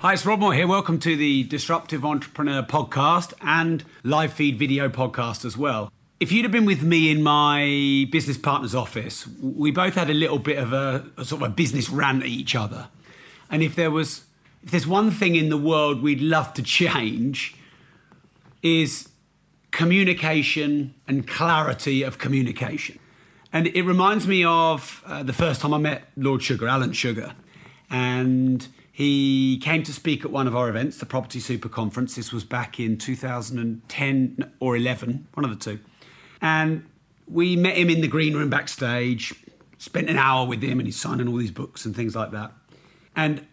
Hi, it's Rob Moore here. Welcome to the Disruptive Entrepreneur podcast and live feed video podcast as well. If you'd have been with me in my business partner's office, we both had a little bit of a, a sort of a business rant at each other. And if there was, if there's one thing in the world we'd love to change, is communication and clarity of communication. And it reminds me of uh, the first time I met Lord Sugar, Alan Sugar. And he came to speak at one of our events, the Property Super Conference. This was back in 2010 or 11, one of the two. And we met him in the green room backstage, spent an hour with him, and he's signing all these books and things like that. And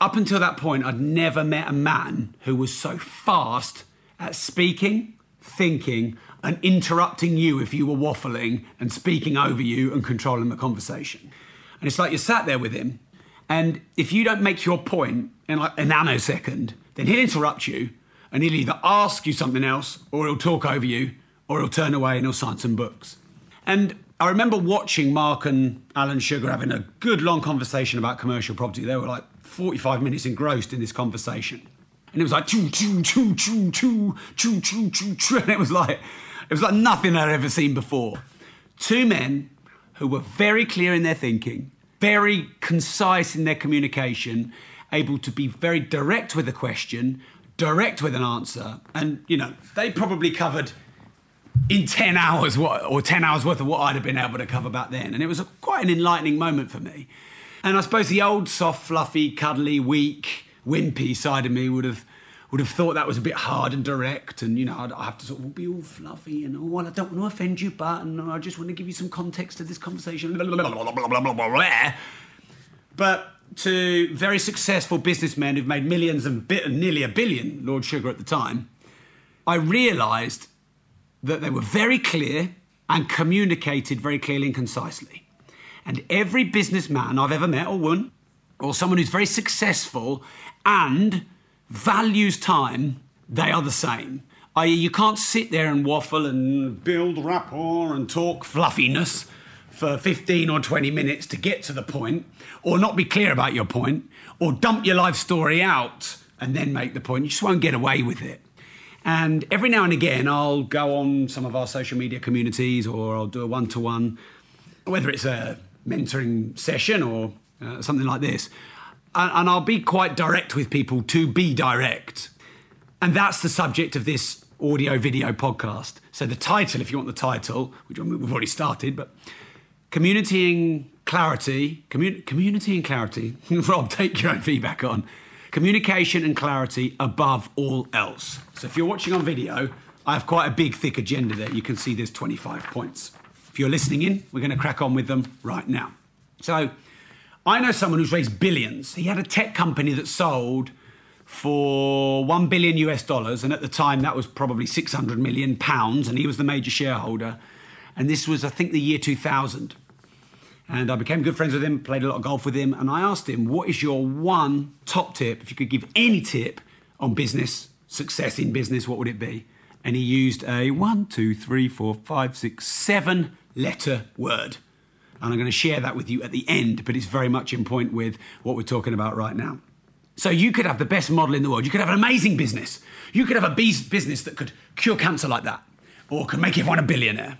up until that point, I'd never met a man who was so fast at speaking, thinking, and interrupting you if you were waffling and speaking over you and controlling the conversation. And it's like you sat there with him and if you don't make your point in like a nanosecond, then he'll interrupt you and he'll either ask you something else or he'll talk over you or he'll turn away and he'll sign some books. And I remember watching Mark and Alan Sugar having a good long conversation about commercial property. They were like 45 minutes engrossed in this conversation. And it was like choo choo choo choo choo choo choo choo choo and it was like it was like nothing I'd ever seen before. Two men who were very clear in their thinking, very concise in their communication, able to be very direct with a question, direct with an answer. And, you know, they probably covered in 10 hours what, or 10 hours worth of what I'd have been able to cover back then. And it was a, quite an enlightening moment for me. And I suppose the old, soft, fluffy, cuddly, weak, wimpy side of me would have would have thought that was a bit hard and direct, and you know, I'd, I have to sort of be all fluffy and oh, well, I don't want to offend you, but and I just want to give you some context to this conversation. But to very successful businessmen who've made millions and bit, nearly a billion, Lord Sugar at the time, I realised that they were very clear and communicated very clearly and concisely. And every businessman I've ever met or woman, or someone who's very successful and values time, they are the same. I.e., you can't sit there and waffle and build rapport and talk fluffiness for 15 or 20 minutes to get to the point, or not be clear about your point, or dump your life story out and then make the point. You just won't get away with it. And every now and again, I'll go on some of our social media communities or I'll do a one to one, whether it's a mentoring session or uh, something like this. And, I'll be quite direct with people to be direct. And that's the subject of this audio video podcast. So, the title, if you want the title, which we've already started, but Community and Clarity, commun- Community and Clarity, Rob, take your own feedback on. Communication and clarity above all else. So, if you're watching on video, I have quite a big, thick agenda there. You can see there's 25 points. If you're listening in, we're going to crack on with them right now. So, I know someone who's raised billions. He had a tech company that sold for 1 billion US dollars, and at the time that was probably 600 million pounds, and he was the major shareholder. And this was, I think, the year 2000. And I became good friends with him, played a lot of golf with him, and I asked him, What is your one top tip? If you could give any tip on business, success in business, what would it be? And he used a one, two, three, four, five, six, seven letter word. And I'm going to share that with you at the end, but it's very much in point with what we're talking about right now. So you could have the best model in the world. You could have an amazing business. You could have a business that could cure cancer like that or could make everyone a billionaire.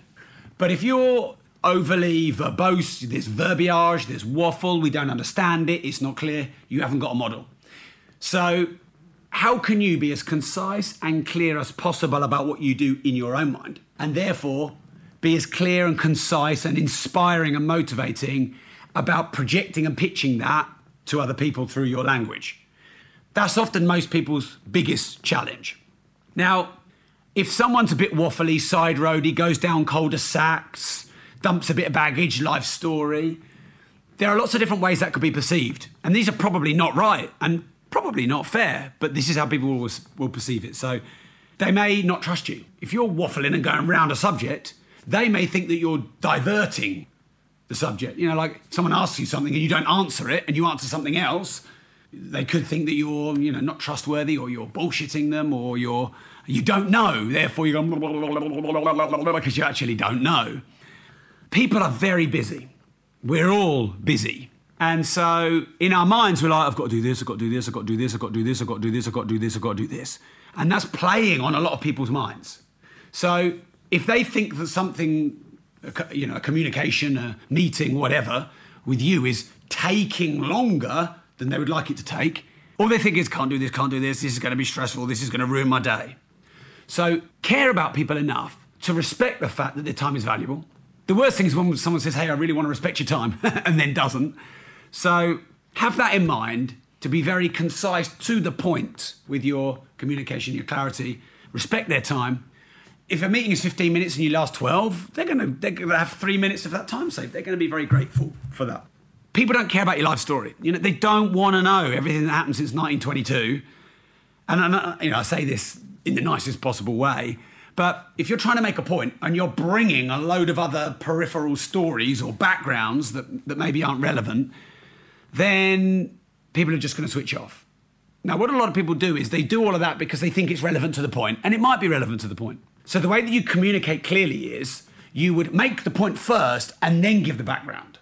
But if you're overly verbose, there's verbiage, there's waffle, we don't understand it, it's not clear, you haven't got a model. So, how can you be as concise and clear as possible about what you do in your own mind? And therefore, be as clear and concise and inspiring and motivating about projecting and pitching that to other people through your language. That's often most people's biggest challenge. Now, if someone's a bit waffly, side roady, goes down cul-de-sacs, dumps a bit of baggage, life story, there are lots of different ways that could be perceived. And these are probably not right and probably not fair, but this is how people will, will perceive it. So they may not trust you. If you're waffling and going round a subject, they may think that you're diverting the subject. You know, like someone asks you something and you don't answer it and you answer something else, they could think that you're, you know, not trustworthy or you're bullshitting them or you're you don't know, therefore you're because you actually don't know. People are very busy. We're all busy. And so in our minds, we're like, I've got to do this, I've got to do this, I've got to do this, I've got to do this, I've got to do this, I've got to do this, I've got to do this. And that's playing on a lot of people's minds. So if they think that something, you know, a communication, a meeting, whatever, with you is taking longer than they would like it to take, all they think is, can't do this, can't do this, this is going to be stressful, this is going to ruin my day. So care about people enough to respect the fact that their time is valuable. The worst thing is when someone says, hey, I really want to respect your time, and then doesn't. So have that in mind to be very concise to the point with your communication, your clarity. Respect their time. If a meeting is 15 minutes and you last 12, they're going to they're going to have three minutes of that time saved. They're going to be very grateful for that. People don't care about your life story. You know, they don't want to know everything that happened since 1922. And, and uh, you know, I say this in the nicest possible way. But if you're trying to make a point and you're bringing a load of other peripheral stories or backgrounds that, that maybe aren't relevant, then people are just going to switch off. Now, what a lot of people do is they do all of that because they think it's relevant to the point, and it might be relevant to the point. So the way that you communicate clearly is you would make the point first and then give the background.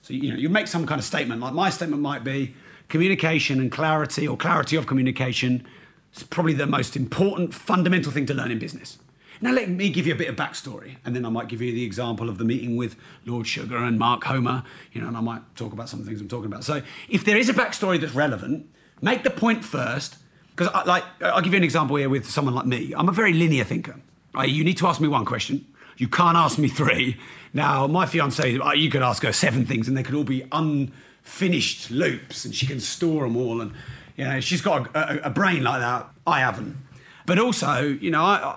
So you know you make some kind of statement. Like my statement might be communication and clarity, or clarity of communication, is probably the most important fundamental thing to learn in business. Now, let me give you a bit of backstory, and then I might give you the example of the meeting with Lord Sugar and Mark Homer, you know, and I might talk about some of the things I'm talking about. So, if there is a backstory that's relevant, make the point first, because like I'll give you an example here with someone like me. I'm a very linear thinker. You need to ask me one question. You can't ask me three. Now, my fiance, you could ask her seven things, and they could all be unfinished loops, and she can store them all. And you know, she's got a, a, a brain like that. I haven't. But also, you know, I,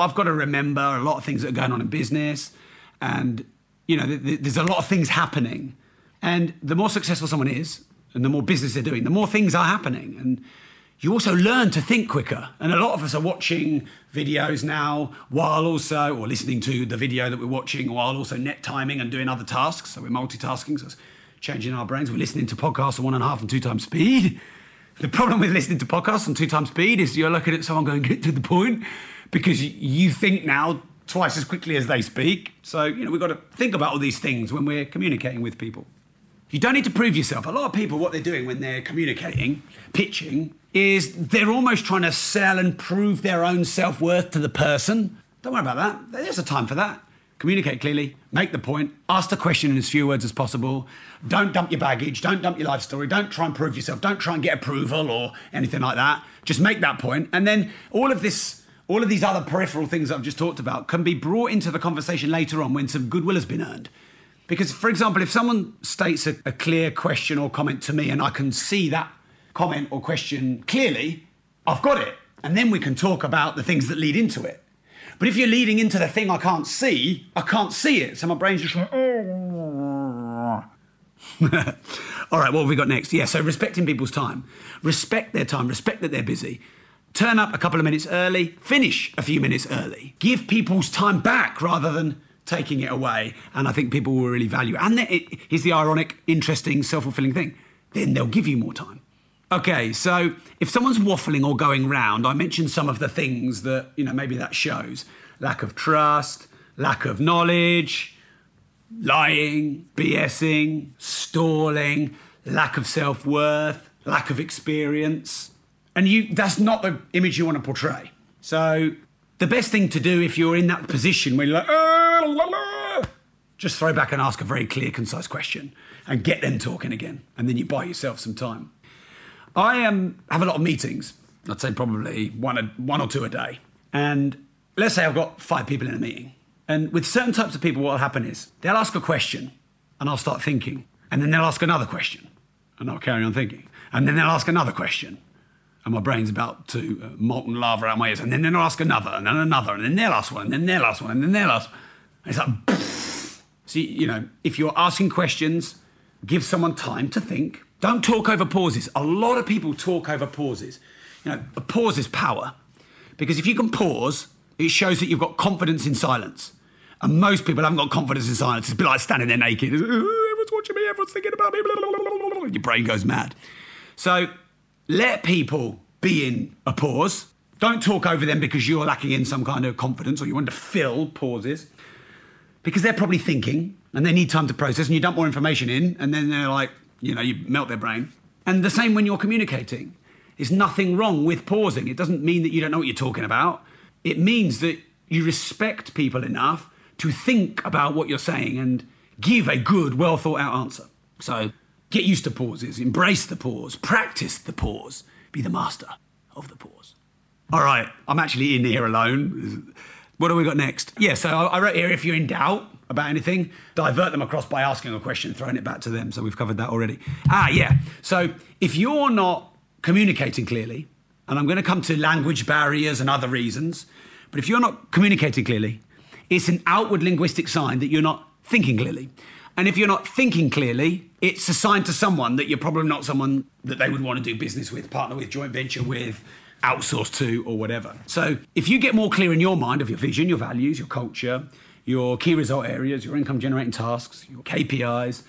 I've got to remember a lot of things that are going on in business, and you know, there's a lot of things happening. And the more successful someone is, and the more business they're doing, the more things are happening. And you also learn to think quicker. And a lot of us are watching videos now while also, or listening to the video that we're watching while also net timing and doing other tasks. So we're multitasking, so it's changing our brains. We're listening to podcasts at one and a half and two times speed. The problem with listening to podcasts on two times speed is you're looking at someone going, get to the point because you think now twice as quickly as they speak. So, you know, we've got to think about all these things when we're communicating with people. You don't need to prove yourself. A lot of people, what they're doing when they're communicating, pitching, is they're almost trying to sell and prove their own self worth to the person. Don't worry about that. There's a time for that. Communicate clearly, make the point, ask the question in as few words as possible. Don't dump your baggage, don't dump your life story, don't try and prove yourself, don't try and get approval or anything like that. Just make that point, And then all of this all of these other peripheral things I've just talked about can be brought into the conversation later on when some goodwill has been earned. Because, for example, if someone states a, a, clear question or comment to me and I can see that comment or question clearly, I've got it. And then we can talk about the things that lead into it. But if you're leading into the thing I can't see, I can't see it. So my brain's just like. All right, what have we got next? Yeah, so respecting people's time. Respect their time, respect that they're busy turn up a couple of minutes early, finish a few minutes early. Give people's time back rather than taking it away. And I think people will really value it. And it, here's the ironic, interesting, self fulfilling thing then they'll give you more time. Okay, so if someone's waffling or going round, I mentioned some of the things that, you know, maybe that shows lack of trust, lack of knowledge, lying, BSing, stalling, lack of self worth, lack of experience. And you that's not the image you want to portray. So the best thing to do if you're in that position where you're like, "Ah, la, la," just throw back and ask a very clear, concise question and get them talking again. And then you buy yourself some time. I um, have a lot of meetings. I'd say probably one, a, one or two a day. And let's say I've got five people in a meeting. And with certain types of people, what will happen is they'll ask a question and I'll start thinking. And then they'll ask another question and I'll carry on thinking. And then they'll ask another question. And my brain's about to uh, molten lava out my ears. And then they'll ask another, and then another, and then they'll ask one, and then they'll ask one, and then they'll ask. And it's like, See, you know, if you're asking questions, give someone time to think. Don't talk over pauses. A lot of people talk over pauses. You know, a pause is power. Because if you can pause, it shows that you've got confidence in silence. And most people haven't got confidence in silence. It's a bit like standing there naked. Everyone's watching me, everyone's thinking about me. Your brain goes mad. So let people be in a pause. Don't talk over them because you're lacking in some kind of confidence or you want to fill pauses because they're probably thinking and they need time to process and you dump more information in and then they're like, you know, you melt their brain. And the same when you're communicating. There's nothing wrong with pausing. It doesn't mean that you don't know what you're talking about. It means that you respect people enough to think about what you're saying and give a good, well thought out answer. So get used to pauses, embrace the pause, practice the pause, be the master of the pause. All right, I'm actually in here alone. What do we got next? Yeah, so I wrote here if you're in doubt about anything, divert them across by asking a question, throwing it back to them. So we've covered that already. Ah, yeah. So if you're not communicating clearly, and I'm going to come to language barriers and other reasons, but if you're not communicating clearly, it's an outward linguistic sign that you're not thinking clearly. And if you're not thinking clearly, it's a sign to someone that you're probably not someone that they would want to do business with, partner with, joint venture with, outsource to, or whatever. So if you get more clear in your mind of your vision, your values, your culture, your key result areas, your income generating tasks, your KPIs,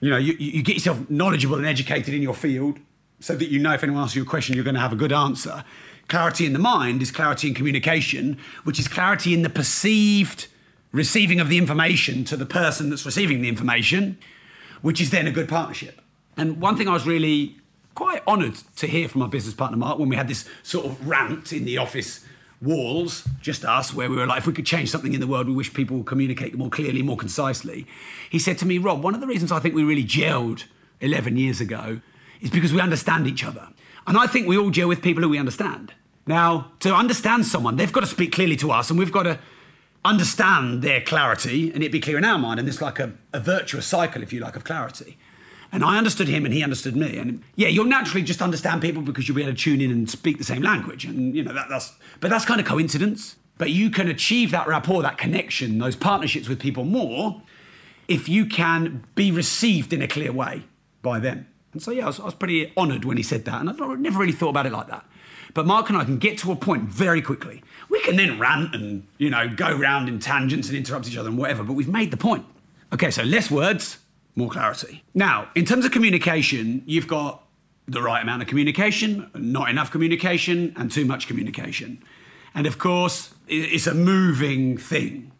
you know, you, you get yourself knowledgeable and educated in your field so that you know if anyone asks you a question, you're going to have a good answer. Clarity in the mind is clarity in communication, which is clarity in the perceived receiving of the information to the person that's receiving the information, which is then a good partnership. And one thing I was really quite honoured to hear from my business partner Mark when we had this sort of rant in the office walls, just us, where we were like, if we could change something in the world, we wish people would communicate more clearly, more concisely. He said to me, Rob, one of the reasons I think we really gelled 11 years ago is because we understand each other. And I think we all gel with people who we understand. Now, to understand someone, they've got to speak clearly to us, and we've got to understand their clarity and it be clear in our mind. And it's like a, a virtuous cycle, if you like, of clarity. And I understood him and he understood me. And yeah, you'll naturally just understand people because you'll be able to tune in and speak the same language. And you know, that, that's but that's kind of coincidence. But you can achieve that rapport, that connection, those partnerships with people more if you can be received in a clear way by them. And so yeah, I was, I was pretty honoured when he said that. And I never really thought about it like that. But Mark and I can get to a point very quickly. We can then rant and, you know, go round in tangents and interrupt each other and whatever, but we've made the point. Okay, so less words, more clarity. Now, in terms of communication, you've got the right amount of communication, not enough communication, and too much communication. And of course, it's a moving thing.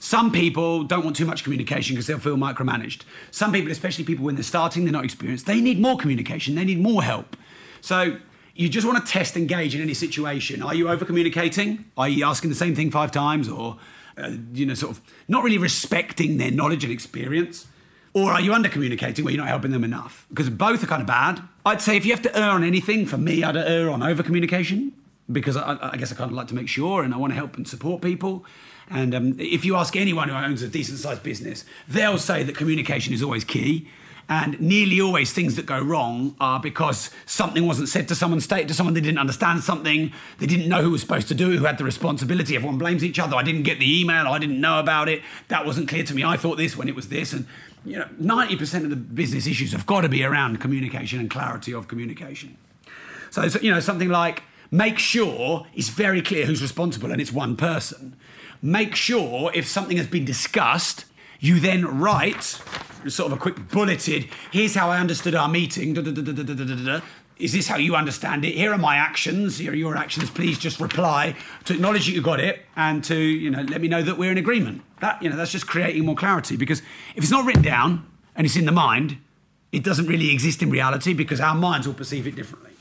Some people don't want too much communication because they'll feel micromanaged. Some people, especially people when they're starting, they're not experienced, they need more communication, they need more help. So you just want to test and gauge in any situation. Are you over communicating? Are you asking the same thing five times? Or, uh, you know, sort of not really respecting their knowledge and experience? Or are you under communicating where you're not helping them enough? Because both are kind of bad. I'd say if you have to err on anything, for me, I'd err on over communication because I, I guess I kind of like to make sure and I want to help and support people. And um, if you ask anyone who owns a decent sized business, they'll say that communication is always key. And nearly always things that go wrong are because something wasn't said to someone, stated to someone, they didn't understand something, they didn't know who was supposed to do it, who had the responsibility. Everyone blames each other. I didn't get the email, I didn't know about it, that wasn't clear to me. I thought this when it was this. And you know, 90% of the business issues have got to be around communication and clarity of communication. So, it's, you know, something like make sure it's very clear who's responsible and it's one person make sure if something has been discussed, you then write sort of a quick bulleted, here's how I understood our meeting. Is this how you understand it? Here are my actions. Here are your actions. Please just reply to acknowledge that you got it and to, you know, let me know that we're in agreement. That, you know, that's just creating more clarity because if it's not written down and it's in the mind, it doesn't really exist in reality because our minds will perceive it differently.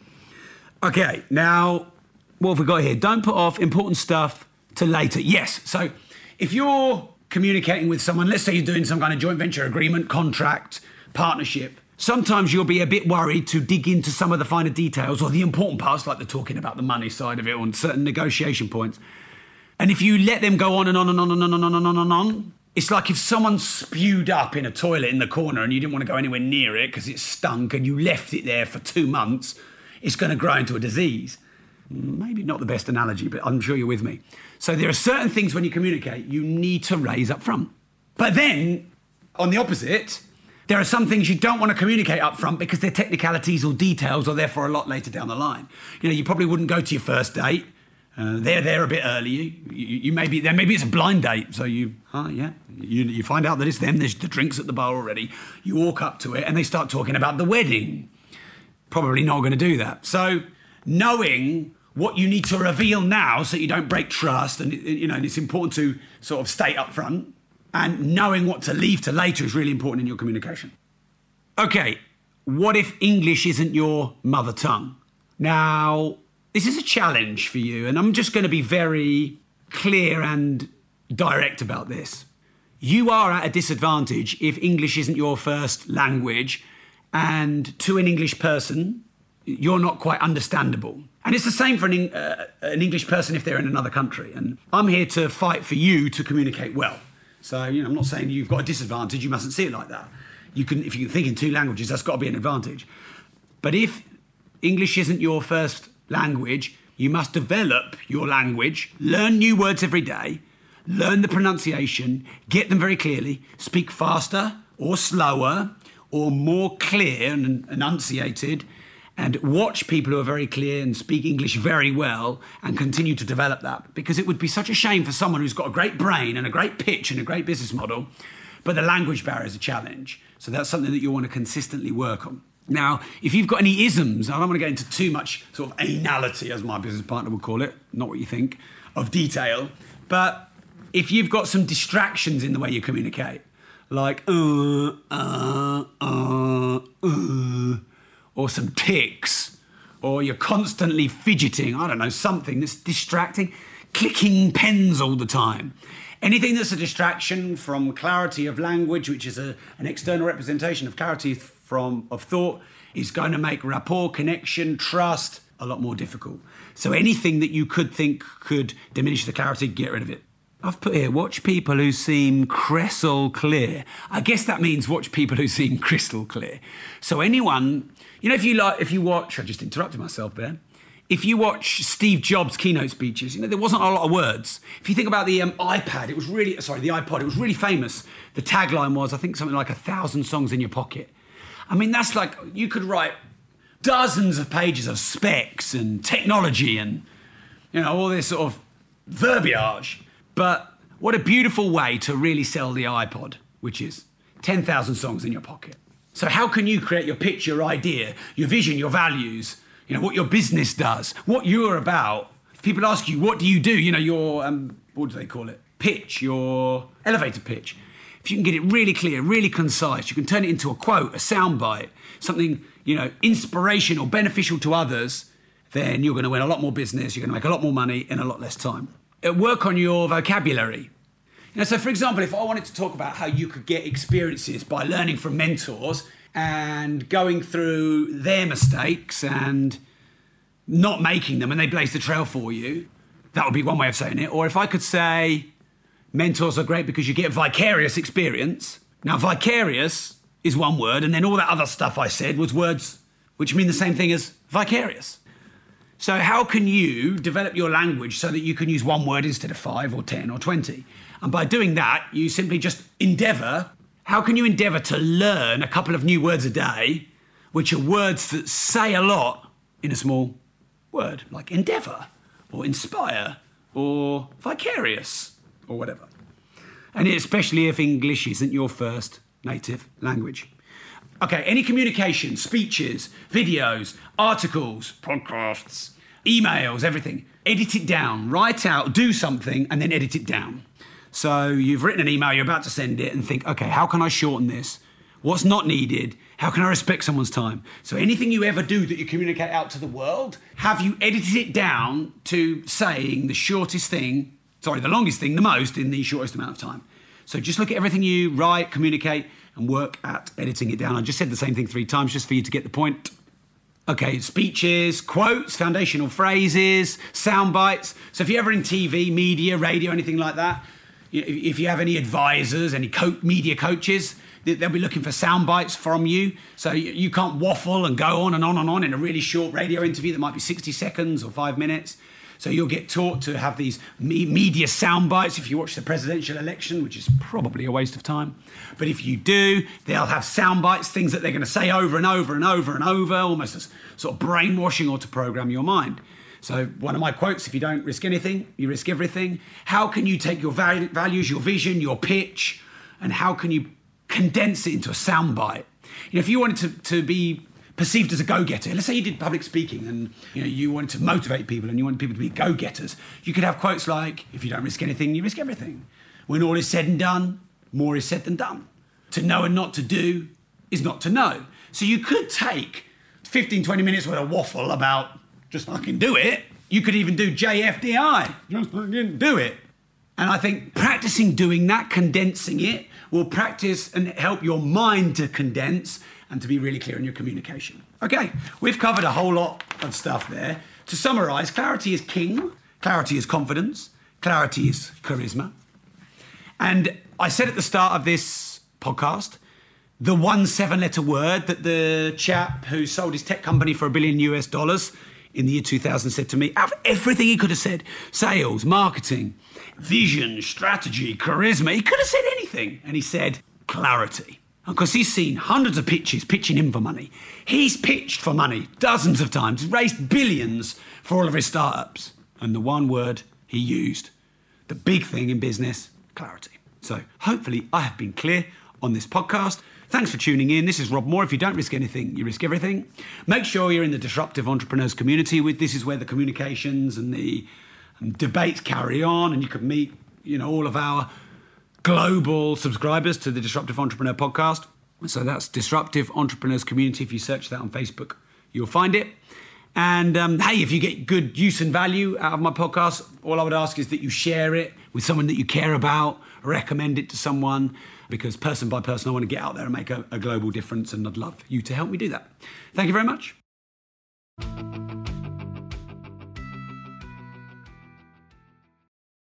Okay, now what have we got here? Don't put off important stuff to later. Yes, so if you're communicating with someone, let's say you're doing some kind of joint venture agreement, contract, partnership, sometimes you'll be a bit worried to dig into some of the finer details or the important parts, like the talking about the money side of it on certain negotiation points. And if you let them go on and on and on and on and on and on and on, it's like if someone spewed up in a toilet in the corner and you didn't want to go anywhere near it because it stunk and you left it there for two months, it's going to grow into a disease. Maybe not the best analogy, but I'm sure you're with me. So there are certain things when you communicate you need to raise up front. But then, on the opposite, there are some things you don't want to communicate up front because they're technicalities or details or therefore a lot later down the line. You know, you probably wouldn't go to your first date. Uh, they're there a bit early. You, you, you maybe there maybe it's a blind date, so you huh, yeah you, you find out that it's them. There's the drinks at the bar already. You walk up to it and they start talking about the wedding. Probably not going to do that. So knowing what you need to reveal now so you don't break trust and you know and it's important to sort of state up front and knowing what to leave to later is really important in your communication. Okay, what if English isn't your mother tongue? Now, this is a challenge for you, and I'm just going to be very clear and direct about this. You are at a disadvantage if English isn't your first language, and to an English person, you're not quite understandable. And it's the same for an, uh, an English person if they're in another country. And I'm here to fight for you to communicate well. So, you know, I'm not saying you've got a disadvantage, you mustn't see it like that. You can, if you can think in two languages, that's got to be an advantage. But if English isn't your first language, you must develop your language, learn new words every day, learn the pronunciation, get them very clearly, speak faster or slower or more clear and enunciated and watch people who are very clear and speak English very well and continue to develop that. Because it would be such a shame for someone who's got a great brain and a great pitch and a great business model, but the language barrier is a challenge. So that's something that you want to consistently work on. Now, if you've got any isms, I don't want to get into too much sort of anality, as my business partner would call it, not what you think, of detail, but if you've got some distractions in the way you communicate, like uh, uh, uh, uh or some ticks, or you're constantly fidgeting, I don't know, something that's distracting, clicking pens all the time. Anything that's a distraction from clarity of language, which is a, an external representation of clarity from of thought, is going to make rapport, connection, trust a lot more difficult. So anything that you could think could diminish the clarity, get rid of it. I've put here, watch people who seem crystal clear. I guess that means watch people who seem crystal clear. So anyone you know, if you like, if you watch, I just interrupted myself there. If you watch Steve Jobs' keynote speeches, you know there wasn't a lot of words. If you think about the um, iPad, it was really sorry, the iPod, it was really famous. The tagline was, I think, something like a thousand songs in your pocket. I mean, that's like you could write dozens of pages of specs and technology and you know all this sort of verbiage. But what a beautiful way to really sell the iPod, which is 10,000 songs in your pocket. So how can you create your pitch, your idea, your vision, your values, you know, what your business does, what you're about? If people ask you, what do you do? You know, your, um, what do they call it? Pitch, your elevator pitch. If you can get it really clear, really concise, you can turn it into a quote, a soundbite, something, you know, inspirational, beneficial to others, then you're going to win a lot more business, you're going to make a lot more money in a lot less time. Uh, work on your vocabulary. So for example, if I wanted to talk about how you could get experiences by learning from mentors and going through their mistakes and not making them and they blaze the trail for you, that would be one way of saying it. Or if I could say mentors are great because you get vicarious experience. Now, vicarious is one word, and then all that other stuff I said was words which mean the same thing as vicarious. So, how can you develop your language so that you can use one word instead of five or 10 or 20? And by doing that, you simply just endeavor. How can you endeavor to learn a couple of new words a day, which are words that say a lot in a small word, like endeavor or inspire or vicarious or whatever? And especially if English isn't your first native language. Okay, any communication, speeches, videos, articles, podcasts, emails, everything. Edit it down, write out, do something, and then edit it down. So you've written an email, you're about to send it, and think, okay, how can I shorten this? What's not needed? How can I respect someone's time? So anything you ever do that you communicate out to the world, have you edited it down to saying the shortest thing, sorry, the longest thing, the most in the shortest amount of time? So just look at everything you write, communicate, and work at editing it down. I just said the same thing three times just for you to get the point. Okay, speeches, quotes, foundational phrases, sound bites. So if you're ever in TV, media, radio, anything like that, if you have any advisors, any co- media coaches, they'll be looking for sound bites from you. So you can't waffle and go on and on and on in a really short radio interview that might be 60 seconds or five minutes. So you'll get taught to have these me- media sound bites if you watch the presidential election, which is probably a waste of time. But if you do, they'll have sound bites, things that they're going to say over and over and over and over, almost as sort of brainwashing or to program your mind. So one of my quotes: "If you don't risk anything, you risk everything." How can you take your val- values, your vision, your pitch, and how can you condense it into a sound bite? You know, if you wanted to, to be perceived as a go-getter. Let's say you did public speaking and you know you wanted to motivate people and you wanted people to be go-getters. You could have quotes like, "If you don't risk anything, you risk everything." When all is said and done, more is said than done. To know and not to do is not to know. So you could take 15, 20 minutes with a waffle about just fucking do it. You could even do JFDI, just fucking do it. And I think practicing doing that, condensing it, will practice and help your mind to condense and to be really clear in your communication. Okay, we've covered a whole lot of stuff there. To summarize, clarity is king, clarity is confidence, clarity is charisma. And I said at the start of this podcast, the one seven letter word that the chap who sold his tech company for a billion US dollars in the year 2000 said to me, out of everything he could have said sales, marketing, vision, strategy, charisma he could have said anything. And he said, clarity. Because he's seen hundreds of pitches pitching him for money. He's pitched for money dozens of times, raised billions for all of his startups. And the one word he used, the big thing in business, clarity. So hopefully I have been clear on this podcast. Thanks for tuning in. This is Rob Moore. If you don't risk anything, you risk everything. Make sure you're in the disruptive entrepreneurs community. With this is where the communications and the um, debates carry on, and you can meet, you know, all of our global subscribers to the Disruptive Entrepreneur podcast. So that's Disruptive Entrepreneurs Community. If you search that on Facebook, you'll find it. And um, hey, if you get good use and value out of my podcast, all I would ask is that you share it with someone that you care about, recommend it to someone, because person by person, I want to get out there and make a, a global difference, and I'd love you to help me do that. Thank you very much.